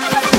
Bye.